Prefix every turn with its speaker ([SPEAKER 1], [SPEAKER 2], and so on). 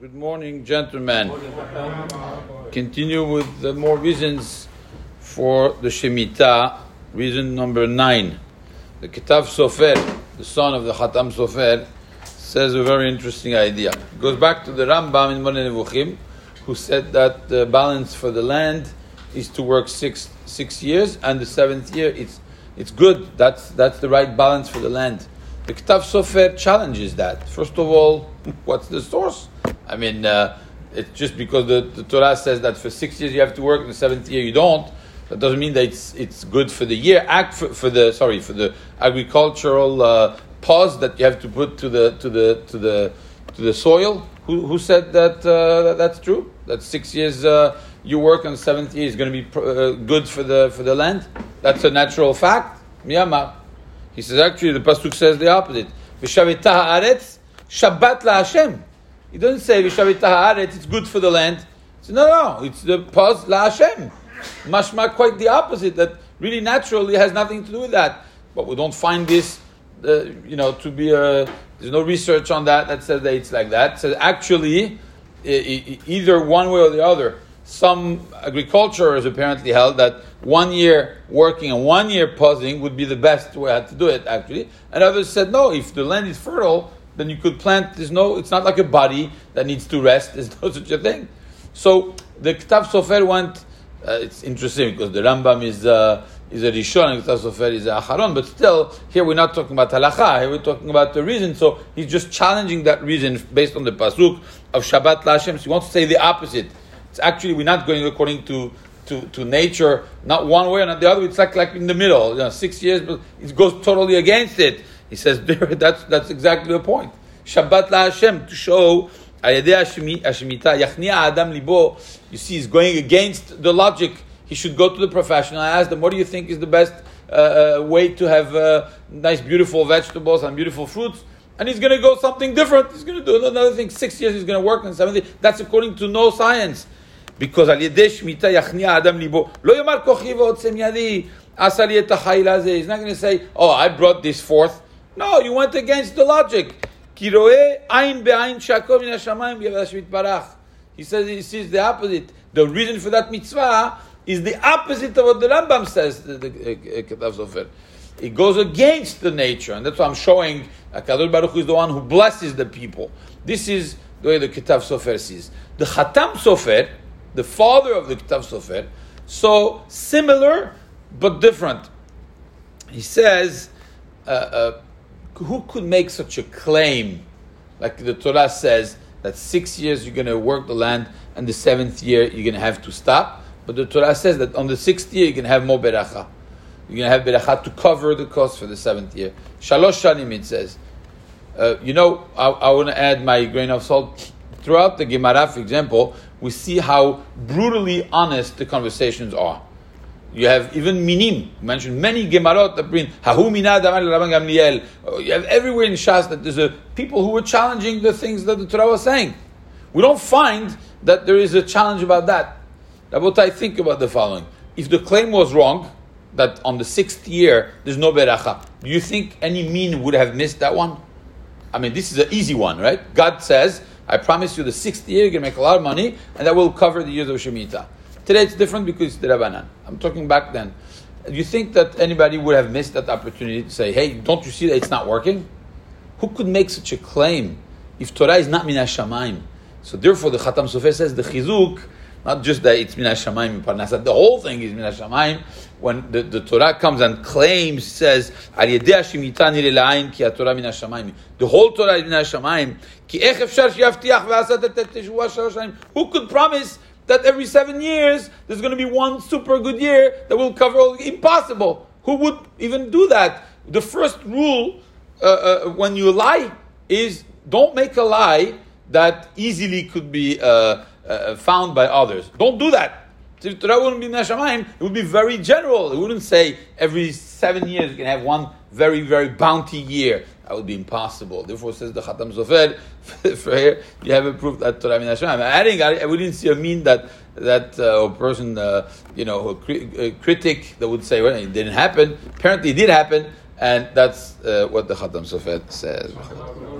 [SPEAKER 1] Good morning, gentlemen. Continue with the more reasons for the Shemitah. Reason number nine. The Kitav Sofer, the son of the Khatam Sofer, says a very interesting idea. It goes back to the Rambam in Moreh Nevuchim, who said that the balance for the land is to work six six years, and the seventh year it's it's good. That's that's the right balance for the land. The Kitav Sofer challenges that. First of all, what's the source? I mean, uh, it's just because the, the, Torah says that for six years you have to work, and the seventh year you don't. That doesn't mean that it's it's good for the year. Act for, for the sorry for the agricultural uh, pause that you have to put to the to the to the to the soil. Who, who said that, uh, that that's true? That six years uh, you work and seventh year is going to be uh, good for the for the land. That's a natural fact. Miyama. He says actually the pasuk says the opposite. Haaretz Shabbat la Hashem. He doesn't say V'shavitah haaretz. It's good for the land. Says, no, no, it's the pause la Hashem. Mashma quite the opposite. That really naturally has nothing to do with that. But we don't find this, uh, you know, to be a. There's no research on that that says that it's like that. So actually, either one way or the other some agriculturers apparently held that one year working and one year pausing would be the best way to do it, actually. And others said, no, if the land is fertile, then you could plant. There's no, it's not like a body that needs to rest. There's no such a thing. So the Kitav Sofer went, uh, it's interesting because the Rambam is, uh, is a Rishon and Kitav Sofer is a Acharon, but still, here we're not talking about halacha, here we're talking about the reason. So he's just challenging that reason based on the Pasuk of Shabbat Lashem. So he wants to say the opposite it's actually we're not going according to to, to nature, not one way or not the other. It's like like in the middle. You know, six years, but it goes totally against it. He says that's that's exactly the point. Shabbat la Hashem to show. You see, he's going against the logic. He should go to the professional. I asked them, what do you think is the best uh, uh, way to have uh, nice, beautiful vegetables and beautiful fruits? and he's going to go something different. He's going to do another thing. Six years he's going to work, and seventy. That's according to no science. because על ידי שמיטה יכניע האדם ליבו. לא יאמר כוחי ועוצם ידי, עשה לי את החיל הזה. He's not going to say, oh, I brought this forth. No, you went against the logic. Kiroe ayin shakov min hashamayim yevash. He says he sees the opposite. The reason for that mitzvah is the opposite of what the Rambam says, the Ketav Sofer. It goes against the nature, and that's why I'm showing Akadol Baruch is the one who blesses the people. This is the way the Ketav Sofer sees. The Khatam Sofer, the father of the Ketav Sofer, so similar but different. He says, uh, uh, who could make such a claim? Like the Torah says, that six years you're going to work the land, and the seventh year you're going to have to stop. But the Torah says that on the sixth year you can have more beracha. You're going to have beracha to cover the cost for the seventh year. Shalosh shanim it says. Uh, you know, I, I want to add my grain of salt. Throughout the Gemara, for example, we see how brutally honest the conversations are. You have even minim. You mentioned many gemarot that bring hahu mina Rabban Gamliel. Uh, you have everywhere in Shas that there's a people who were challenging the things that the Torah was saying. We don't find that there is a challenge about that. That's what I think about the following: If the claim was wrong, that on the sixth year there's no beracha, do you think any min would have missed that one? I mean, this is an easy one, right? God says I promise you the sixth year you're to make a lot of money, and that will cover the years of Shemitah. Today it's different because it's the Rabbanan. I'm talking back then. Do you think that anybody would have missed that opportunity to say, hey, don't you see that it's not working? Who could make such a claim if Torah is not Min Shamayim? So therefore the Khatam Sofer says the Chizuk not just that it's min hashamayim parnasa. The whole thing is min hashamayim. When the, the Torah comes and claims, says al ki Torah min hashamayim. The whole Torah is min hashamayim. Ki ech efshar shiavtiach ve'asat et Who could promise that every seven years there's going to be one super good year that will cover all? Impossible. Who would even do that? The first rule uh, uh, when you lie is don't make a lie that easily could be. Uh, uh, found by others. Don't do that. If Torah wouldn't be Nashamayim, it would be very general. It wouldn't say every seven years you can have one very, very bounty year. That would be impossible. Therefore, says the Khatam Sofer, for here, you have a proof that Torah min Hashem. Adding, I, we didn't see a min that that uh, person, uh, you know, a, cri- a, critic that would say, well, it didn't happen. Apparently, it did happen, and that's uh, what the Khatam Sofer says.